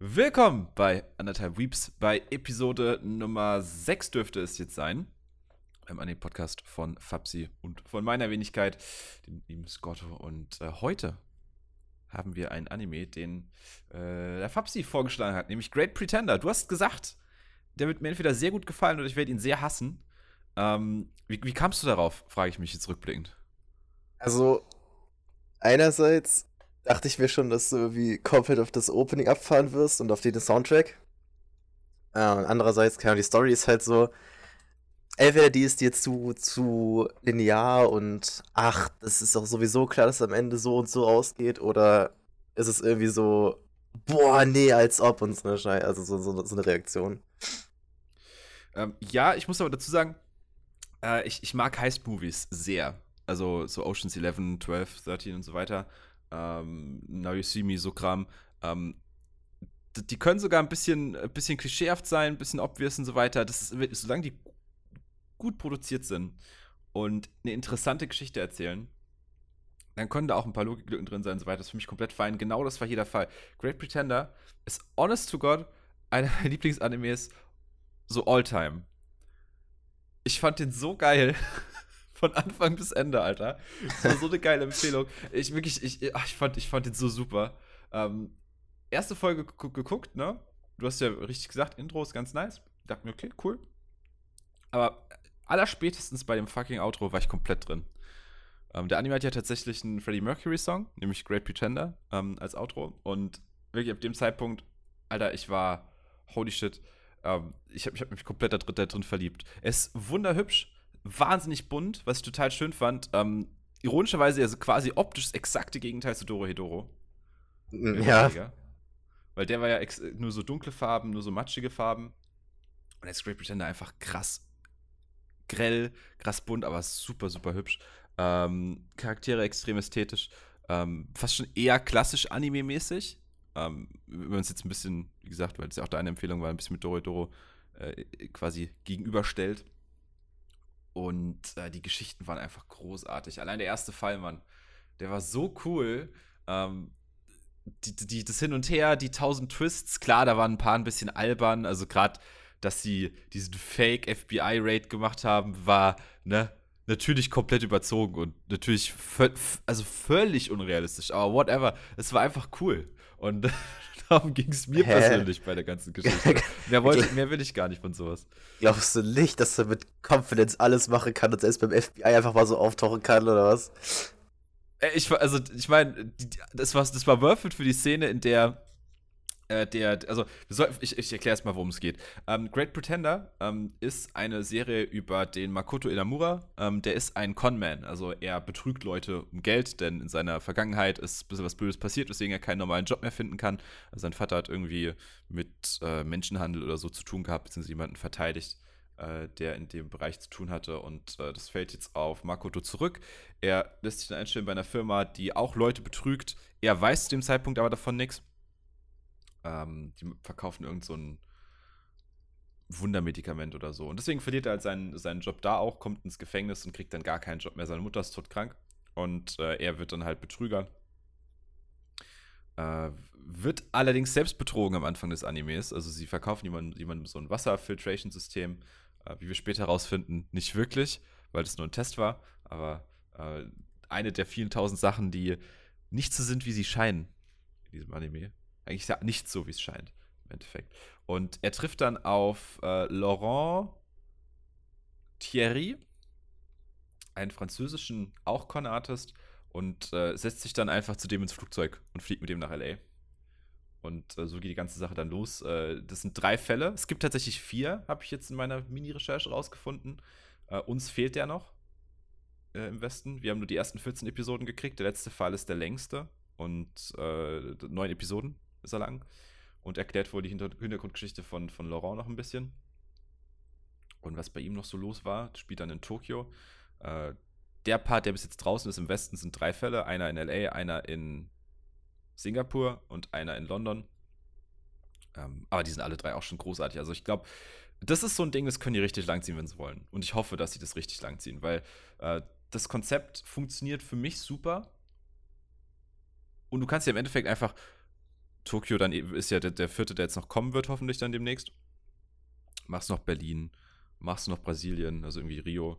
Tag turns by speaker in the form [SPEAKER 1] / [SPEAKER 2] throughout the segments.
[SPEAKER 1] Willkommen bei Anderthalb Weeps. Bei Episode Nummer 6 dürfte es jetzt sein. Im Anime-Podcast von Fabsi und von meiner Wenigkeit, dem lieben Scotto. Und äh, heute haben wir einen Anime, den äh, der Fabsi vorgeschlagen hat, nämlich Great Pretender. Du hast gesagt, der wird mir entweder sehr gut gefallen oder ich werde ihn sehr hassen. Ähm, wie, wie kamst du darauf, frage ich mich jetzt rückblickend.
[SPEAKER 2] Also, einerseits dachte ich mir schon, dass du irgendwie komplett auf das Opening abfahren wirst und auf den Soundtrack. Und andererseits, keine Ahnung, die Story ist halt so, entweder die ist dir zu, zu linear und ach, das ist doch sowieso klar, dass es am Ende so und so ausgeht, oder ist es irgendwie so, boah, nee, als ob und so eine Scheiße, also so, so, so eine Reaktion.
[SPEAKER 1] Ähm, ja, ich muss aber dazu sagen, äh, ich, ich mag Heist-Movies sehr. Also so Oceans 11, 12, 13 und so weiter ähm, Now You See Me, so Kram. Ähm, die können sogar ein bisschen, ein bisschen klischeehaft sein, ein bisschen obvious und so weiter. Das ist, solange die gut produziert sind und eine interessante Geschichte erzählen, dann können da auch ein paar Logiklücken drin sein und so weiter. Das ist für mich komplett fein. Genau das war hier der Fall. Great Pretender ist honest to God einer meiner Lieblingsanimes so all time. Ich fand den so geil. Von Anfang bis Ende, Alter. Das war so eine geile Empfehlung. Ich wirklich, ich, ach, ich, fand, ich fand den so super. Ähm, erste Folge geguckt, ne? Du hast ja richtig gesagt, Intro ist ganz nice. Ich dachte mir, okay, cool. Aber allerspätestens bei dem fucking Outro war ich komplett drin. Ähm, der Anime hat ja tatsächlich einen Freddie Mercury-Song, nämlich Great Pretender, ähm, als Outro. Und wirklich ab dem Zeitpunkt, Alter, ich war, holy shit, ähm, ich habe ich hab mich komplett da drin, da drin verliebt. Er ist wunderhübsch wahnsinnig bunt, was ich total schön fand. Ähm, ironischerweise also quasi optisch das exakte Gegenteil zu Doro Hedoro.
[SPEAKER 2] Ja.
[SPEAKER 1] Weil der war ja nur so dunkle Farben, nur so matschige Farben. Und jetzt Great Pretender einfach krass grell, krass bunt, aber super, super hübsch. Ähm, Charaktere extrem ästhetisch. Ähm, fast schon eher klassisch anime-mäßig. Ähm, wenn man es jetzt ein bisschen, wie gesagt, weil es ja auch deine Empfehlung war, ein bisschen mit Doro Doro äh, quasi gegenüberstellt. Und äh, die Geschichten waren einfach großartig. Allein der erste Fall, Mann, der war so cool. Ähm, die, die, das Hin und Her, die tausend Twists, klar, da waren ein paar ein bisschen albern. Also gerade, dass sie diesen Fake-FBI-Raid gemacht haben, war, ne, natürlich komplett überzogen und natürlich also völlig unrealistisch. Aber whatever, es war einfach cool. Und darum ging es mir Hä? persönlich bei der ganzen Geschichte. mehr, wollte, mehr will ich gar nicht von sowas.
[SPEAKER 2] Glaubst du nicht, dass er mit Confidence alles machen kann und selbst beim FBI einfach mal so auftauchen kann oder was?
[SPEAKER 1] Ich, also, ich meine, das war, das war worth it für die Szene, in der äh, der, also ich, ich erkläre erstmal, worum es geht. Ähm, Great Pretender ähm, ist eine Serie über den Makoto Inamura. Ähm, der ist ein Conman, also er betrügt Leute um Geld, denn in seiner Vergangenheit ist ein bisschen was Blödes passiert, weswegen er keinen normalen Job mehr finden kann. Also sein Vater hat irgendwie mit äh, Menschenhandel oder so zu tun gehabt, beziehungsweise jemanden verteidigt äh, der in dem Bereich zu tun hatte. Und äh, das fällt jetzt auf Makoto zurück. Er lässt sich dann einstellen bei einer Firma, die auch Leute betrügt. Er weiß zu dem Zeitpunkt aber davon nichts. Ähm, die verkaufen irgend so ein Wundermedikament oder so. Und deswegen verliert er halt seinen, seinen Job da auch, kommt ins Gefängnis und kriegt dann gar keinen Job mehr. Seine Mutter ist todkrank und äh, er wird dann halt Betrüger. Äh, wird allerdings selbst betrogen am Anfang des Animes. Also sie verkaufen jemandem, jemandem so ein Wasserfiltration-System. Äh, wie wir später herausfinden, nicht wirklich, weil das nur ein Test war. Aber äh, eine der vielen tausend Sachen, die nicht so sind, wie sie scheinen in diesem Anime. Eigentlich nicht so, wie es scheint, im Endeffekt. Und er trifft dann auf äh, Laurent Thierry, einen französischen, auch Con-Artist, und äh, setzt sich dann einfach zu dem ins Flugzeug und fliegt mit dem nach L.A. Und äh, so geht die ganze Sache dann los. Äh, das sind drei Fälle. Es gibt tatsächlich vier, habe ich jetzt in meiner Mini-Recherche rausgefunden. Äh, uns fehlt der noch äh, im Westen. Wir haben nur die ersten 14 Episoden gekriegt. Der letzte Fall ist der längste und neun Episoden ist er lang und erklärt wohl die Hinter Hintergrundgeschichte von, von Laurent noch ein bisschen. Und was bei ihm noch so los war, spielt dann in Tokio. Äh, der Part, der bis jetzt draußen ist im Westen, sind drei Fälle: einer in LA, einer in Singapur und einer in London. Ähm, aber die sind alle drei auch schon großartig. Also ich glaube, das ist so ein Ding, das können die richtig langziehen, wenn sie wollen. Und ich hoffe, dass sie das richtig langziehen, weil äh, das Konzept funktioniert für mich super. Und du kannst ja im Endeffekt einfach Tokio dann e- ist ja der, der vierte, der jetzt noch kommen wird, hoffentlich dann demnächst. Machst noch Berlin, machst noch Brasilien, also irgendwie Rio.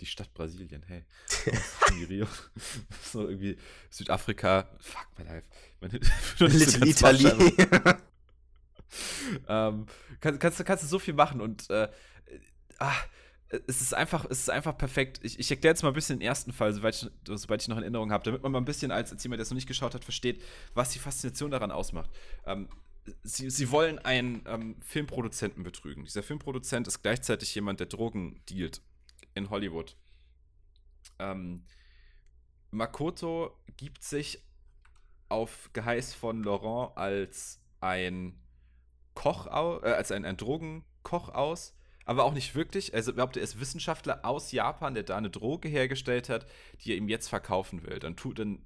[SPEAKER 1] Die Stadt Brasilien, hey. irgendwie Rio. so irgendwie Südafrika. Fuck my life. Meine,
[SPEAKER 2] Little Italy.
[SPEAKER 1] ähm, kann, kannst, du, kannst du so viel machen und äh, ah, es ist einfach, es ist einfach perfekt. Ich, ich erkläre jetzt mal ein bisschen den ersten Fall, soweit ich, soweit ich noch in Erinnerung habe, damit man mal ein bisschen als, als jemand, der es noch nicht geschaut hat, versteht, was die Faszination daran ausmacht. Ähm, sie, sie wollen einen ähm, Filmproduzenten betrügen. Dieser Filmproduzent ist gleichzeitig jemand, der Drogen dealt in Hollywood. Ähm, Makoto gibt sich auf Geheiß von Laurent als ein Koch, äh, als ein, ein Drogenkoch aus aber auch nicht wirklich. Also behauptet, er ist Wissenschaftler aus Japan, der da eine Droge hergestellt hat, die er ihm jetzt verkaufen will. Dann, tu, dann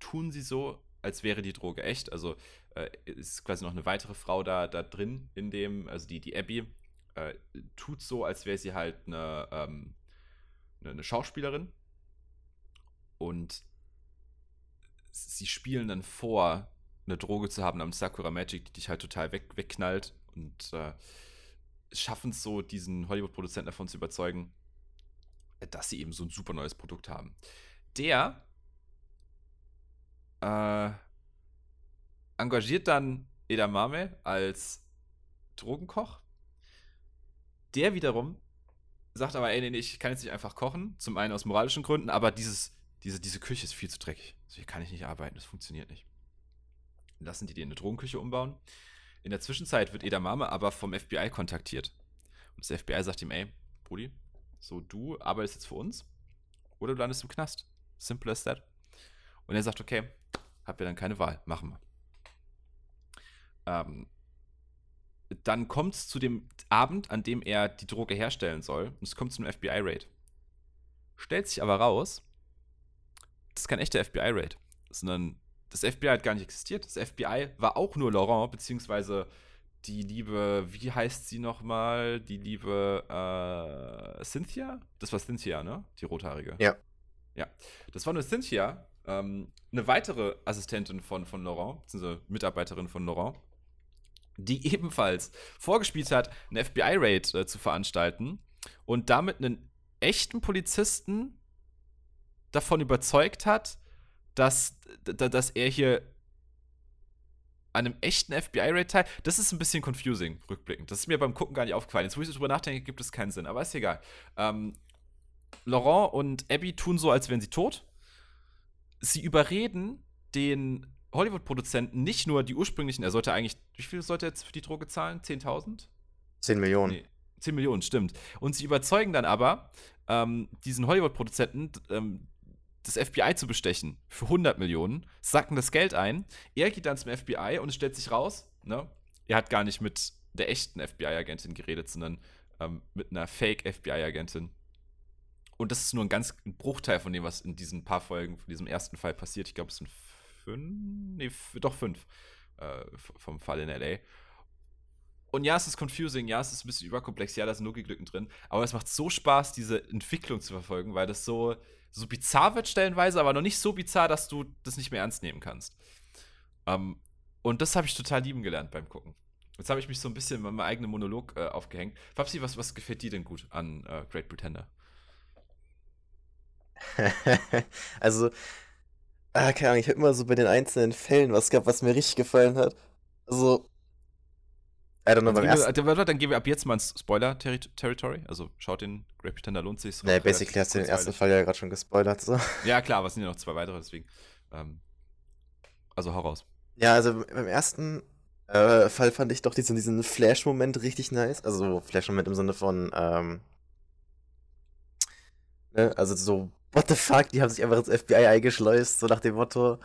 [SPEAKER 1] tun sie so, als wäre die Droge echt. Also äh, ist quasi noch eine weitere Frau da, da drin, in dem, also die, die Abby, äh, tut so, als wäre sie halt eine, ähm, eine, eine Schauspielerin. Und sie spielen dann vor, eine Droge zu haben namens Sakura Magic, die dich halt total weg, wegknallt. Und äh, schaffen es so, diesen Hollywood-Produzenten davon zu überzeugen, dass sie eben so ein super neues Produkt haben. Der äh, engagiert dann Edamame als Drogenkoch. Der wiederum sagt aber, ey, nee, ich kann jetzt nicht einfach kochen. Zum einen aus moralischen Gründen, aber dieses, diese, diese Küche ist viel zu dreckig. So hier kann ich nicht arbeiten, das funktioniert nicht. Lassen die in eine Drogenküche umbauen. In der Zwischenzeit wird Edamame aber vom FBI kontaktiert. Und das FBI sagt ihm, ey, Brudi, so du arbeitest jetzt für uns oder du landest im Knast. Simple as that. Und er sagt, okay, habt ihr dann keine Wahl, machen wir. Ähm, dann kommt es zu dem Abend, an dem er die Droge herstellen soll, und es kommt zu einem FBI-Raid. Stellt sich aber raus, das ist kein echter FBI-Raid, sondern das FBI hat gar nicht existiert. Das FBI war auch nur Laurent, beziehungsweise die liebe, wie heißt sie nochmal? Die liebe äh, Cynthia? Das war Cynthia, ne? Die rothaarige.
[SPEAKER 2] Ja.
[SPEAKER 1] Ja. Das war nur Cynthia, ähm, eine weitere Assistentin von, von Laurent, beziehungsweise Mitarbeiterin von Laurent, die ebenfalls vorgespielt hat, einen FBI-Raid äh, zu veranstalten und damit einen echten Polizisten davon überzeugt hat, dass, dass er hier an einem echten FBI-Raid teil. Das ist ein bisschen confusing, rückblickend. Das ist mir beim Gucken gar nicht aufgefallen. Jetzt, wo ich darüber nachdenke, gibt es keinen Sinn, aber ist egal. Ähm, Laurent und Abby tun so, als wären sie tot. Sie überreden den Hollywood-Produzenten nicht nur die ursprünglichen, er sollte eigentlich, wie viel sollte er jetzt für die Droge zahlen? 10.000?
[SPEAKER 2] 10 Millionen. Nee,
[SPEAKER 1] 10 Millionen, stimmt. Und sie überzeugen dann aber ähm, diesen Hollywood-Produzenten, ähm, das FBI zu bestechen für 100 Millionen, sacken das Geld ein. Er geht dann zum FBI und es stellt sich raus, ne, er hat gar nicht mit der echten FBI-Agentin geredet, sondern ähm, mit einer Fake-FBI-Agentin. Und das ist nur ein ganz ein Bruchteil von dem, was in diesen paar Folgen von diesem ersten Fall passiert. Ich glaube, es sind fünf, nee, doch fünf äh, vom Fall in LA. Und ja, es ist confusing, ja, es ist ein bisschen überkomplex, ja, da sind Logik-Lücken drin, aber es macht so Spaß, diese Entwicklung zu verfolgen, weil das so, so bizarr wird stellenweise, aber noch nicht so bizarr, dass du das nicht mehr ernst nehmen kannst. Ähm, und das habe ich total lieben gelernt beim Gucken. Jetzt habe ich mich so ein bisschen mit meinem eigenen Monolog äh, aufgehängt. Fabsi, was, was gefällt dir denn gut an äh, Great Pretender?
[SPEAKER 2] also, ah, keine Ahnung, ich habe immer so bei den einzelnen Fällen was gehabt, was mir richtig gefallen hat. Also,
[SPEAKER 1] I don't know, beim ersten. Wir, dann gehen wir ab jetzt mal ins Spoiler-Territory. Also schaut den Great Pretender lohnt sich.
[SPEAKER 2] Nee, basically hast du den ersten Fall ja gerade schon gespoilert. So.
[SPEAKER 1] Ja, klar, aber es sind ja noch zwei weitere, deswegen. Ähm, also hau raus.
[SPEAKER 2] Ja, also beim ersten äh, Fall fand ich doch diesen, diesen Flash-Moment richtig nice. Also Flash-Moment im Sinne von, ähm, ne, also so what the fuck, die haben sich einfach ins FBI eingeschleust, so nach dem Motto,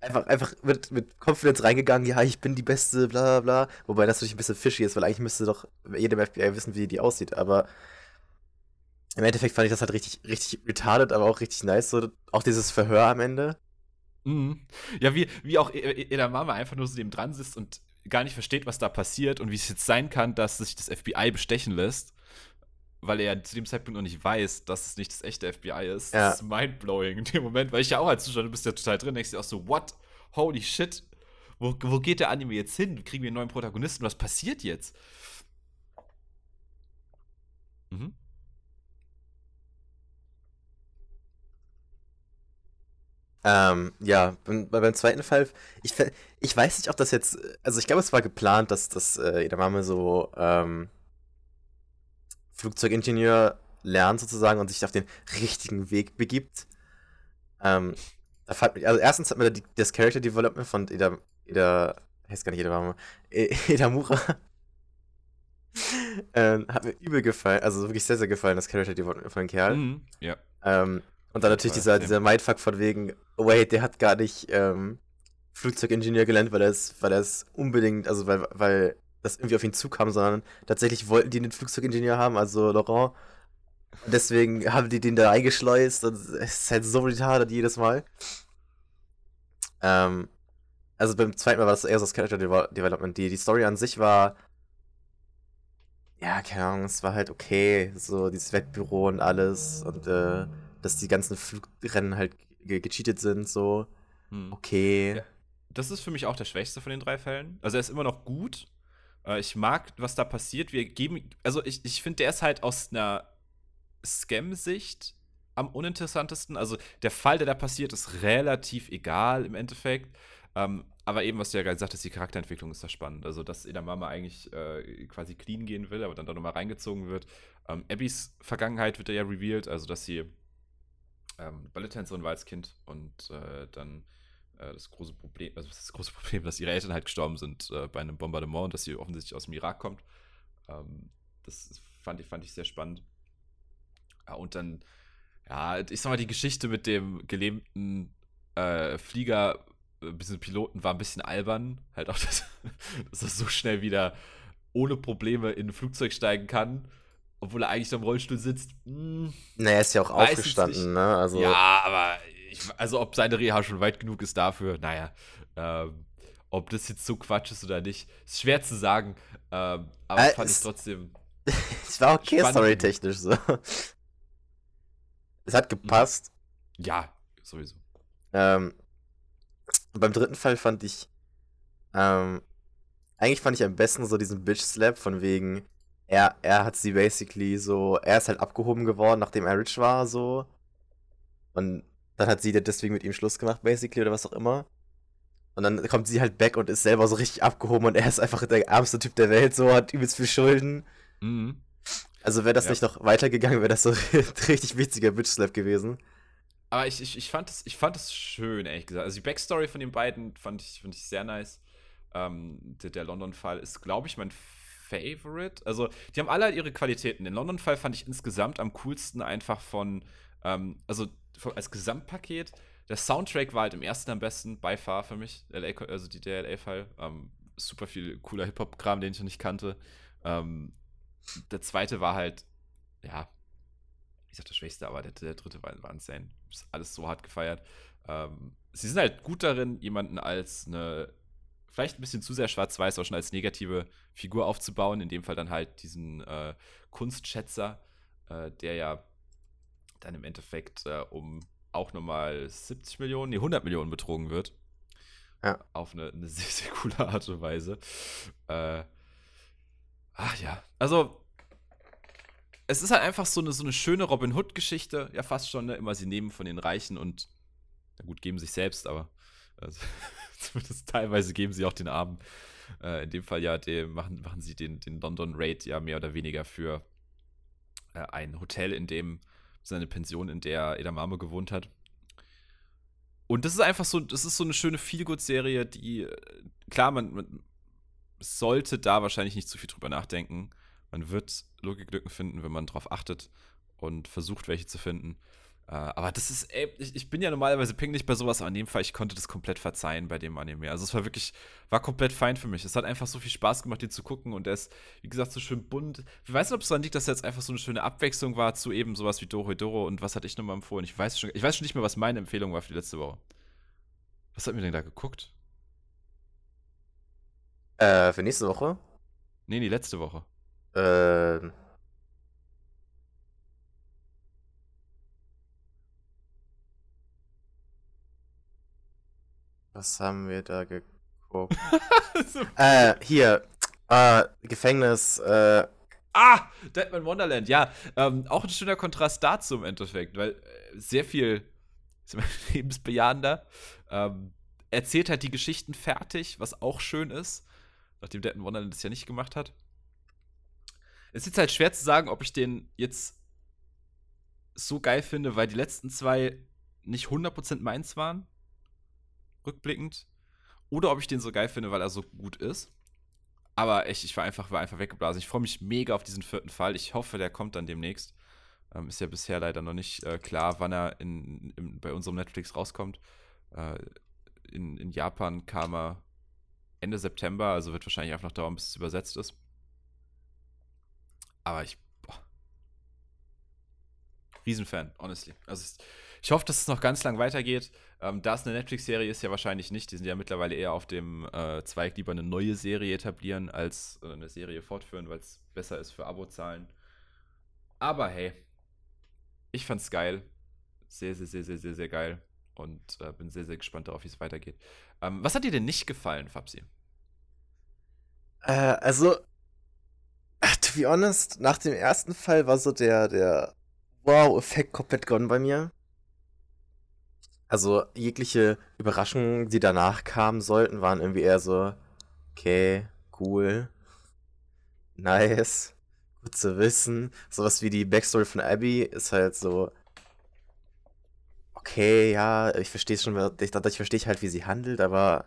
[SPEAKER 2] einfach, einfach mit, mit Confidence reingegangen, ja, ich bin die Beste, bla bla. Wobei das natürlich ein bisschen fishy ist, weil eigentlich müsste doch jedem FBI wissen, wie die aussieht, aber im Endeffekt fand ich das halt richtig, richtig retarded, aber auch richtig nice, so auch dieses Verhör am Ende.
[SPEAKER 1] Mhm. Ja, wie, wie auch Edamame einfach nur so dem dran sitzt und gar nicht versteht, was da passiert und wie es jetzt sein kann, dass sich das FBI bestechen lässt weil er zu dem Zeitpunkt noch nicht weiß, dass es nicht das echte FBI ist. Ja. Das ist mindblowing in dem Moment, weil ich ja auch als Zuschauer, du bist ja total drin, denkst dir auch so, what? Holy shit. wo, wo geht der Anime jetzt hin? Kriegen wir einen neuen Protagonisten? Was passiert jetzt? Mhm.
[SPEAKER 2] Ähm, ja, beim, beim zweiten Fall, ich, ich weiß nicht, ob das jetzt, also ich glaube, es war geplant, dass das äh, Edamame so ähm, Flugzeugingenieur lernt sozusagen und sich auf den richtigen Weg begibt. Ähm, da fand mich, also erstens hat mir da das Character Development von Eda, Eda, heißt gar nicht Edamame, Edamura, ähm, hat mir übel gefallen, also wirklich sehr, sehr gefallen, das Character Development von dem Kerl.
[SPEAKER 1] Mhm, ja.
[SPEAKER 2] Ähm, und dann natürlich dieser, dieser Mindfuck von wegen, oh wait, der hat gar nicht ähm, Flugzeugingenieur gelernt, weil er es, weil er es unbedingt, also weil, weil das irgendwie auf ihn zukam, sondern tatsächlich wollten die einen Flugzeugingenieur haben, also Laurent. Und deswegen haben die den da eingeschleust und es ist halt so retarded jedes Mal. Ähm, also beim zweiten Mal war das eher so das Character Development. Die, die Story an sich war. Ja, keine Ahnung, es war halt okay. So dieses Wettbüro und alles. Und äh, dass die ganzen Flugrennen halt ge gecheatet sind, so. Hm. Okay. Ja,
[SPEAKER 1] das ist für mich auch der schwächste von den drei Fällen. Also er ist immer noch gut. Äh, ich mag, was da passiert. Wir geben. Also ich, ich finde, der ist halt aus einer Scam-Sicht am uninteressantesten. Also der Fall, der da passiert, ist relativ egal im Endeffekt. Ähm, aber eben, was du ja gerade gesagt hast, die Charakterentwicklung ist da spannend. Also, dass Edamame eigentlich äh, quasi clean gehen will, aber dann da nochmal reingezogen wird. Ähm, Abbys Vergangenheit wird ja revealed, also dass sie ähm, Balletttänzerin war als Kind und äh, dann das große Problem, also das große Problem, dass ihre Eltern halt gestorben sind äh, bei einem Bombardement und dass sie offensichtlich aus dem Irak kommt. Ähm, das fand ich, fand ich sehr spannend. Ja, und dann, ja, ich sag mal, die Geschichte mit dem gelähmten äh, Flieger, äh, bisschen Piloten war ein bisschen albern. Halt auch, dass, dass er so schnell wieder ohne Probleme in ein Flugzeug steigen kann obwohl er eigentlich im Rollstuhl sitzt.
[SPEAKER 2] Hm, naja, ist ja auch aufgestanden, ne?
[SPEAKER 1] Also ja, aber ich, also ob seine Reha schon weit genug ist dafür, naja. Ähm, ob das jetzt so Quatsch ist oder nicht, ist schwer zu sagen. Ähm, aber äh, fand ich trotzdem.
[SPEAKER 2] es war okay storytechnisch so. Es hat gepasst.
[SPEAKER 1] Ja, sowieso.
[SPEAKER 2] Ähm, beim dritten Fall fand ich. Ähm, eigentlich fand ich am besten so diesen Bitch-Slap von wegen er, er hat sie basically so, er ist halt abgehoben geworden, nachdem er rich war, so. Und dann hat sie deswegen mit ihm Schluss gemacht, basically, oder was auch immer. Und dann kommt sie halt back und ist selber so richtig abgehoben und er ist einfach der ärmste Typ der Welt, so, hat übelst viel Schulden. Mhm. Also wäre das ja. nicht noch weitergegangen, wäre das so ein richtig witziger Bitch-Slap gewesen.
[SPEAKER 1] Aber ich, ich, ich, fand es, ich fand es schön, ehrlich gesagt. Also die Backstory von den beiden fand ich, fand ich sehr nice. Ähm, der, der London-Fall ist, glaube ich, mein Favorite. Also, die haben alle ihre Qualitäten. Den London-Fall fand ich insgesamt am coolsten einfach von, ähm, also als Gesamtpaket. Der Soundtrack war halt im ersten am besten, by far für mich, LA, also die, der LA-Fall. Ähm, super viel cooler Hip-Hop-Kram, den ich noch nicht kannte. Ähm, der zweite war halt, ja, ich sag der schwächste, aber der, der dritte war, war insane. Ist alles so hart gefeiert. Ähm, sie sind halt gut darin, jemanden als eine vielleicht ein bisschen zu sehr schwarz-weiß auch schon als negative Figur aufzubauen. In dem Fall dann halt diesen äh, Kunstschätzer, äh, der ja dann im Endeffekt äh, um auch nochmal 70 Millionen, nee, 100 Millionen betrogen wird. Ja. Auf eine, eine sehr, sehr coole Art und Weise. Äh, ach ja, also es ist halt einfach so eine, so eine schöne Robin Hood-Geschichte, ja fast schon, ne? immer sie nehmen von den Reichen und, na gut, geben sich selbst, aber also, zumindest teilweise geben sie auch den Armen. Äh, in dem Fall ja, die, machen, machen sie den, den London Raid ja mehr oder weniger für äh, ein Hotel, in dem seine Pension, in der Edamame gewohnt hat. Und das ist einfach so, das ist so eine schöne Feelgood-Serie, die, klar, man, man sollte da wahrscheinlich nicht zu viel drüber nachdenken. Man wird Logiklücken finden, wenn man drauf achtet und versucht, welche zu finden. Uh, aber das ist, ey, ich, ich, bin ja normalerweise pinglich bei sowas, aber in dem Fall, ich konnte das komplett verzeihen bei dem Anime. Also es war wirklich, war komplett fein für mich. Es hat einfach so viel Spaß gemacht, den zu gucken und er ist, wie gesagt, so schön bunt. Ich weiß nicht, ob es daran liegt, dass er jetzt einfach so eine schöne Abwechslung war zu eben sowas wie Doro Doro und was hatte ich nochmal empfohlen? Ich weiß schon, ich weiß schon nicht mehr, was meine Empfehlung war für die letzte Woche. Was hat mir denn da geguckt?
[SPEAKER 2] Äh, für nächste Woche?
[SPEAKER 1] Nee, die letzte Woche.
[SPEAKER 2] Äh, Was haben wir da geguckt? Äh, hier. Äh, Gefängnis. Äh.
[SPEAKER 1] Ah, Deadman Wonderland, ja. Ähm, auch ein schöner Kontrast dazu im Endeffekt, weil äh, sehr viel lebensbejahender. Ähm, erzählt halt die Geschichten fertig, was auch schön ist, nachdem Deadman Wonderland das ja nicht gemacht hat. Es ist jetzt halt schwer zu sagen, ob ich den jetzt so geil finde, weil die letzten zwei nicht 100% meins waren, rückblickend, oder ob ich den so geil finde, weil er so gut ist. Aber echt, ich war einfach, war einfach weggeblasen. Ich freue mich mega auf diesen vierten Fall. Ich hoffe, der kommt dann demnächst. Ähm, ist ja bisher leider noch nicht äh, klar, wann er in, in, bei unserem Netflix rauskommt. Äh, in, in Japan kam er Ende September, also wird wahrscheinlich einfach noch dauern, bis es übersetzt ist. Aber ich. Riesenfan, honestly. Also ich hoffe, dass es noch ganz lang weitergeht. Ähm, da es eine Netflix-Serie ist, ja wahrscheinlich nicht. Die sind ja mittlerweile eher auf dem äh, Zweig, lieber eine neue Serie etablieren, als äh, eine Serie fortführen, weil es besser ist für Abozahlen. Aber hey, ich fand's geil. Sehr, sehr, sehr, sehr, sehr, sehr geil. Und äh, bin sehr, sehr gespannt darauf, wie es weitergeht. Ähm, was hat dir denn nicht gefallen, Fabsi?
[SPEAKER 2] Äh, also, to be honest, nach dem ersten Fall war so der, der Wow-Effekt komplett gone bei mir. Also jegliche Überraschungen, die danach kamen sollten, waren irgendwie eher so, okay, cool, nice, gut zu wissen. Sowas wie die Backstory von Abby ist halt so, okay, ja, ich verstehe schon, ich, ich verstehe halt, wie sie handelt, aber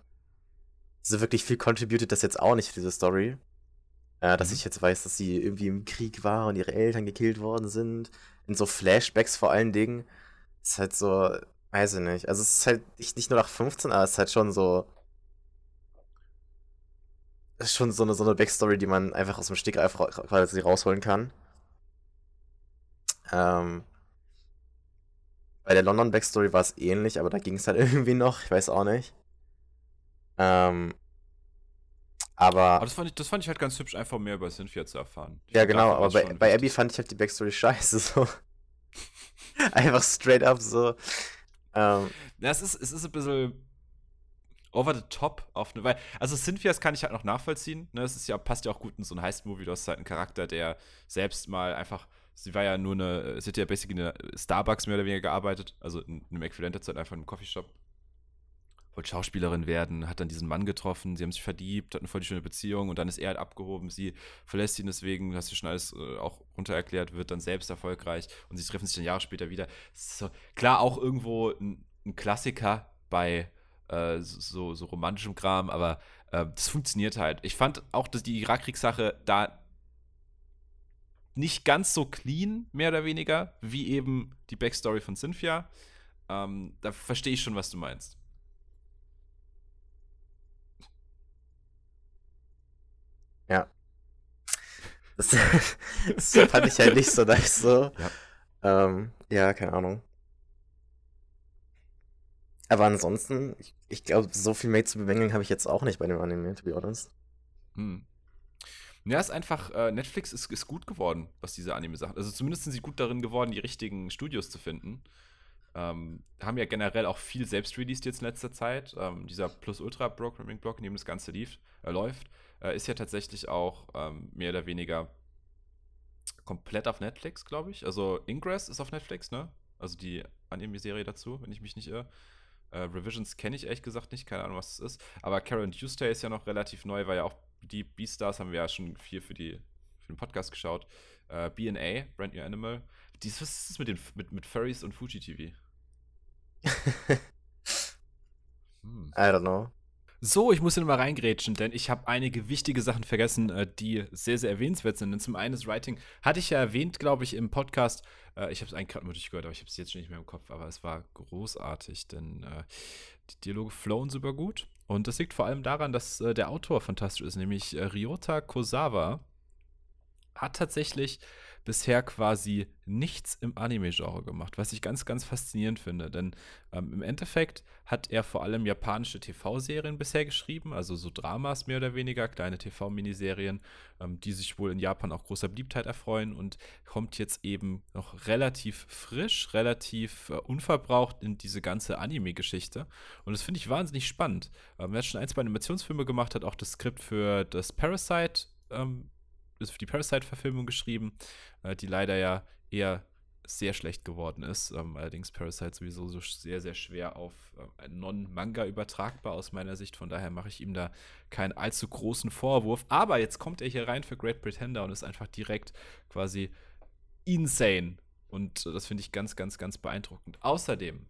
[SPEAKER 2] so wirklich viel contributed das jetzt auch nicht, diese Story. Äh, dass mhm. ich jetzt weiß, dass sie irgendwie im Krieg war und ihre Eltern gekillt worden sind. In so Flashbacks vor allen Dingen. Ist halt so, weiß ich nicht. Also es ist halt nicht, nur nach 15, aber es ist halt schon so. Es ist schon so eine, so eine Backstory, die man einfach aus dem Stick einfach quasi rausholen kann. Ähm, bei der London Backstory war es ähnlich, aber da ging es halt irgendwie noch. Ich weiß auch nicht. Ähm, aber, aber
[SPEAKER 1] das, fand ich, das fand ich halt ganz hübsch, einfach mehr über Cynthia zu erfahren.
[SPEAKER 2] Ich ja, genau, aber bei, bei Abby fand ich halt die Backstory scheiße, so. einfach straight up so.
[SPEAKER 1] Ähm, ja, es ist, es ist ein bisschen over the top auf eine Weise. Also Cynthias kann ich halt noch nachvollziehen. Ne? Es ist ja, passt ja auch gut in so ein Heist-Movie. Du hast halt einen Charakter, der selbst mal einfach, sie war ja nur eine, sie hat ja basically eine Starbucks mehr oder weniger gearbeitet, also in einem Äquivalent dazu halt einfach in einem Coffeeshop wollte Schauspielerin werden, hat dann diesen Mann getroffen, sie haben sich verliebt, hatten voll die schöne Beziehung und dann ist er halt abgehoben, sie verlässt ihn deswegen, hast du schon alles äh, auch runter erklärt, wird dann selbst erfolgreich und sie treffen sich dann Jahre später wieder. So, klar, auch irgendwo ein, ein Klassiker bei äh, so, so romantischem Kram, aber äh, das funktioniert halt. Ich fand auch, dass die Irakkriegssache da nicht ganz so clean, mehr oder weniger, wie eben die Backstory von Cynthia. Ähm, da verstehe ich schon, was du meinst.
[SPEAKER 2] Ja. Das, das fand ich halt nicht so nice so. Ja, ähm, ja keine Ahnung. Aber ansonsten, ich, ich glaube, so viel mehr zu bemängeln habe ich jetzt auch nicht bei dem Anime, to be honest.
[SPEAKER 1] Hm. Ja, ist einfach, äh, Netflix ist, ist gut geworden, was diese Anime-Sachen. Also zumindest sind sie gut darin geworden, die richtigen Studios zu finden. Ähm, haben ja generell auch viel selbst released jetzt in letzter Zeit. Ähm, dieser Plus Ultra Programming Block, in dem das Ganze lief, äh, läuft, äh, ist ja tatsächlich auch ähm, mehr oder weniger komplett auf Netflix, glaube ich. Also Ingress ist auf Netflix, ne? Also die Anime-Serie dazu, wenn ich mich nicht irre. Äh, Revisions kenne ich ehrlich gesagt nicht, keine Ahnung, was es ist. Aber Karen Tuesday ist ja noch relativ neu, weil ja auch die Beastars haben wir ja schon viel für, die, für den Podcast geschaut. Äh, BNA, Brand New Animal. Dies, was ist das mit, den, mit, mit Furries und Fuji TV?
[SPEAKER 2] hm. I don't know.
[SPEAKER 1] So, ich muss hier nochmal reingrätschen, denn ich habe einige wichtige Sachen vergessen, äh, die sehr, sehr erwähnenswert sind. Denn zum einen das Writing hatte ich ja erwähnt, glaube ich, im Podcast. Äh, ich habe es eigentlich gerade mal durchgehört, aber ich habe es jetzt schon nicht mehr im Kopf. Aber es war großartig, denn äh, die Dialoge flowen super gut. Und das liegt vor allem daran, dass der Autor fantastisch ist, nämlich Ryota Kosawa hat tatsächlich bisher quasi nichts im Anime-Genre gemacht, was ich ganz, ganz faszinierend finde. Denn ähm, im Endeffekt hat er vor allem japanische TV-Serien bisher geschrieben, also so Dramas mehr oder weniger, kleine TV-Miniserien, ähm, die sich wohl in Japan auch großer Beliebtheit erfreuen und kommt jetzt eben noch relativ frisch, relativ äh, unverbraucht in diese ganze Anime-Geschichte. Und das finde ich wahnsinnig spannend. Ähm, er hat schon ein, zwei Animationsfilme gemacht, hat auch das Skript für das Parasite ähm, ist für die Parasite-Verfilmung geschrieben, äh, die leider ja eher sehr schlecht geworden ist. Ähm, allerdings Parasite sowieso so sehr, sehr schwer auf äh, Non-Manga übertragbar aus meiner Sicht. Von daher mache ich ihm da keinen allzu großen Vorwurf. Aber jetzt kommt er hier rein für Great Pretender und ist einfach direkt quasi insane. Und das finde ich ganz, ganz, ganz beeindruckend. Außerdem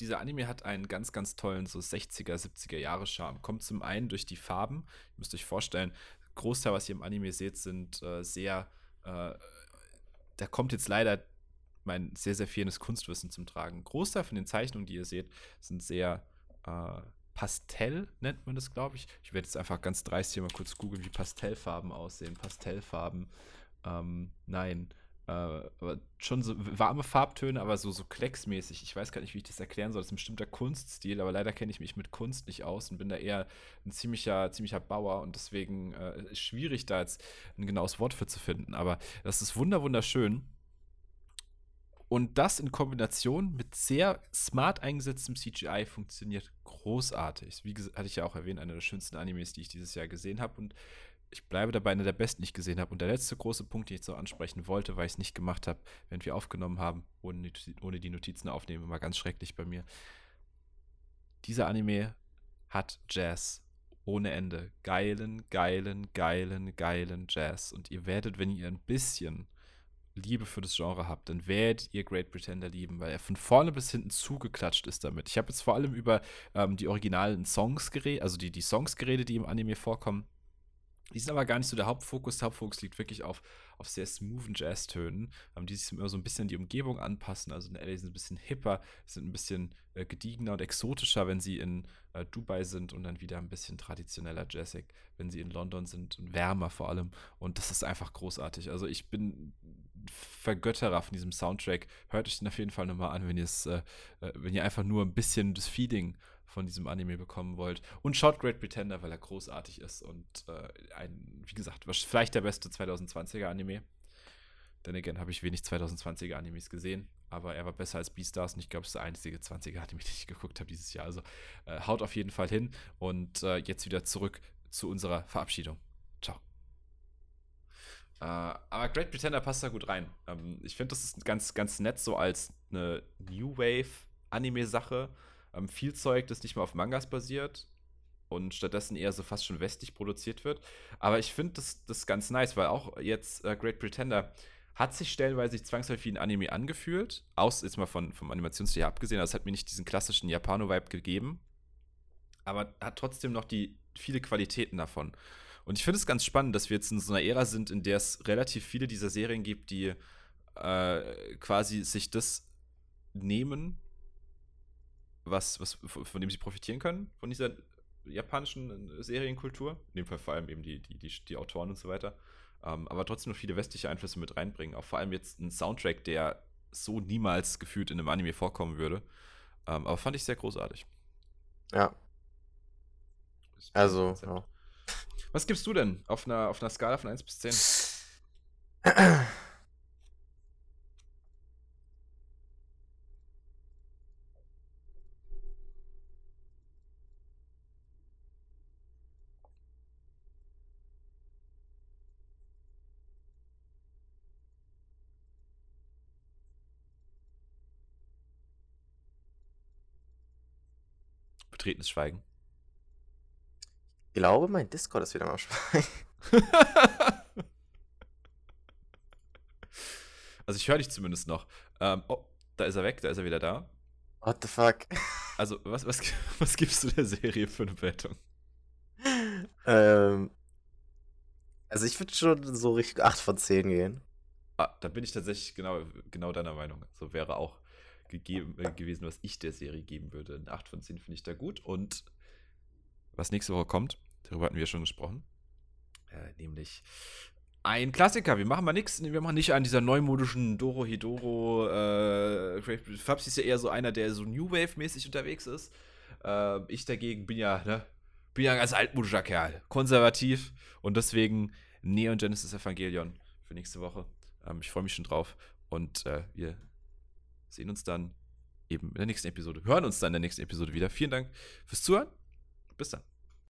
[SPEAKER 1] dieser Anime hat einen ganz, ganz tollen so 60er, 70er Jahre Charme. Kommt zum einen durch die Farben. Ihr müsst euch vorstellen, Großteil, was ihr im Anime seht, sind äh, sehr, äh, da kommt jetzt leider mein sehr, sehr fehlendes Kunstwissen zum Tragen. Großteil von den Zeichnungen, die ihr seht, sind sehr äh, Pastell, nennt man das, glaube ich. Ich werde jetzt einfach ganz dreist hier mal kurz googeln, wie Pastellfarben aussehen. Pastellfarben, ähm, nein, äh, schon so warme Farbtöne, aber so, so klecksmäßig. Ich weiß gar nicht, wie ich das erklären soll. Das ist ein bestimmter Kunststil, aber leider kenne ich mich mit Kunst nicht aus und bin da eher ein ziemlicher, ziemlicher Bauer und deswegen äh, schwierig, da jetzt ein genaues Wort für zu finden. Aber das ist wunder wunderschön. Und das in Kombination mit sehr smart eingesetztem CGI funktioniert großartig. Wie hatte ich ja auch erwähnt, einer der schönsten Animes, die ich dieses Jahr gesehen habe. Und ich bleibe dabei einer der besten, die ich gesehen habe. Und der letzte große Punkt, den ich so ansprechen wollte, weil ich es nicht gemacht habe, während wir aufgenommen haben, ohne, ohne die Notizen aufnehmen, war ganz schrecklich bei mir. Dieser Anime hat Jazz ohne Ende. Geilen, geilen, geilen, geilen Jazz. Und ihr werdet, wenn ihr ein bisschen Liebe für das Genre habt, dann werdet ihr Great Pretender lieben, weil er von vorne bis hinten zugeklatscht ist damit. Ich habe jetzt vor allem über ähm, die originalen Songs geredet, also die, die Songs geredet, die im Anime vorkommen. Die sind aber gar nicht so der Hauptfokus. Der Hauptfokus liegt wirklich auf, auf sehr smoothen Jazztönen, ähm, die sich immer so ein bisschen die Umgebung anpassen. Also in LA sind ein bisschen hipper, sind ein bisschen äh, gediegener und exotischer, wenn sie in äh, Dubai sind und dann wieder ein bisschen traditioneller Jazzig, wenn sie in London sind und wärmer vor allem. Und das ist einfach großartig. Also ich bin Vergötterer von diesem Soundtrack. Hört euch den auf jeden Fall nochmal an, wenn äh, äh, wenn ihr einfach nur ein bisschen das Feeling von diesem Anime bekommen wollt. Und schaut Great Pretender, weil er großartig ist und äh, ein, wie gesagt, vielleicht der beste 2020er Anime. Denn again habe ich wenig 2020er Animes gesehen, aber er war besser als Beastars und ich glaube, es ist der einzige 20er Anime, den ich geguckt habe dieses Jahr. Also äh, haut auf jeden Fall hin und äh, jetzt wieder zurück zu unserer Verabschiedung. Ciao. Äh, aber Great Pretender passt da gut rein. Ähm, ich finde, das ist ganz, ganz nett so als eine New Wave Anime-Sache ähm, viel Zeug, das nicht mehr auf Mangas basiert und stattdessen eher so fast schon westlich produziert wird. Aber ich finde das, das ganz nice, weil auch jetzt äh, Great Pretender hat sich stellenweise zwangsläufig wie ein Anime angefühlt, aus jetzt mal von, vom Animationsstil abgesehen, das hat mir nicht diesen klassischen Japano-Vibe gegeben, aber hat trotzdem noch die viele Qualitäten davon. Und ich finde es ganz spannend, dass wir jetzt in so einer Ära sind, in der es relativ viele dieser Serien gibt, die äh, quasi sich das nehmen, was, was, von dem sie profitieren können, von dieser japanischen Serienkultur. In dem Fall vor allem eben die, die, die, die Autoren und so weiter. Ähm, aber trotzdem noch viele westliche Einflüsse mit reinbringen. Auch vor allem jetzt ein Soundtrack, der so niemals gefühlt in einem Anime vorkommen würde. Ähm, aber fand ich sehr großartig.
[SPEAKER 2] Ja. Also, ja.
[SPEAKER 1] Was gibst du denn auf einer, auf einer Skala von 1 bis 10? betretenes Schweigen.
[SPEAKER 2] Ich glaube, mein Discord ist wieder mal Schweigen.
[SPEAKER 1] also ich höre dich zumindest noch. Ähm, oh, da ist er weg, da ist er wieder da.
[SPEAKER 2] What the fuck?
[SPEAKER 1] Also, was, was, was gibst du der Serie für eine Bewertung?
[SPEAKER 2] Ähm, also ich würde schon so richtig 8 von 10 gehen.
[SPEAKER 1] Ah, da bin ich tatsächlich genau, genau deiner Meinung. So wäre auch gegeben, äh, gewesen, was ich der Serie geben würde. Eine 8 von 10 finde ich da gut. Und was nächste Woche kommt, darüber hatten wir schon gesprochen, äh, nämlich ein Klassiker. Wir machen mal nichts. Wir machen nicht an dieser neumodischen Doro Hidoro. Äh, Fabs ist ja eher so einer, der so New Wave-mäßig unterwegs ist. Äh, ich dagegen bin ja, ne, bin ja ein ganz altmodischer Kerl. Konservativ. Und deswegen Neon Genesis Evangelion für nächste Woche. Ähm, ich freue mich schon drauf. Und äh, wir sehen uns dann eben in der nächsten Episode. Hören uns dann in der nächsten Episode wieder. Vielen Dank fürs Zuhören. Bis dann.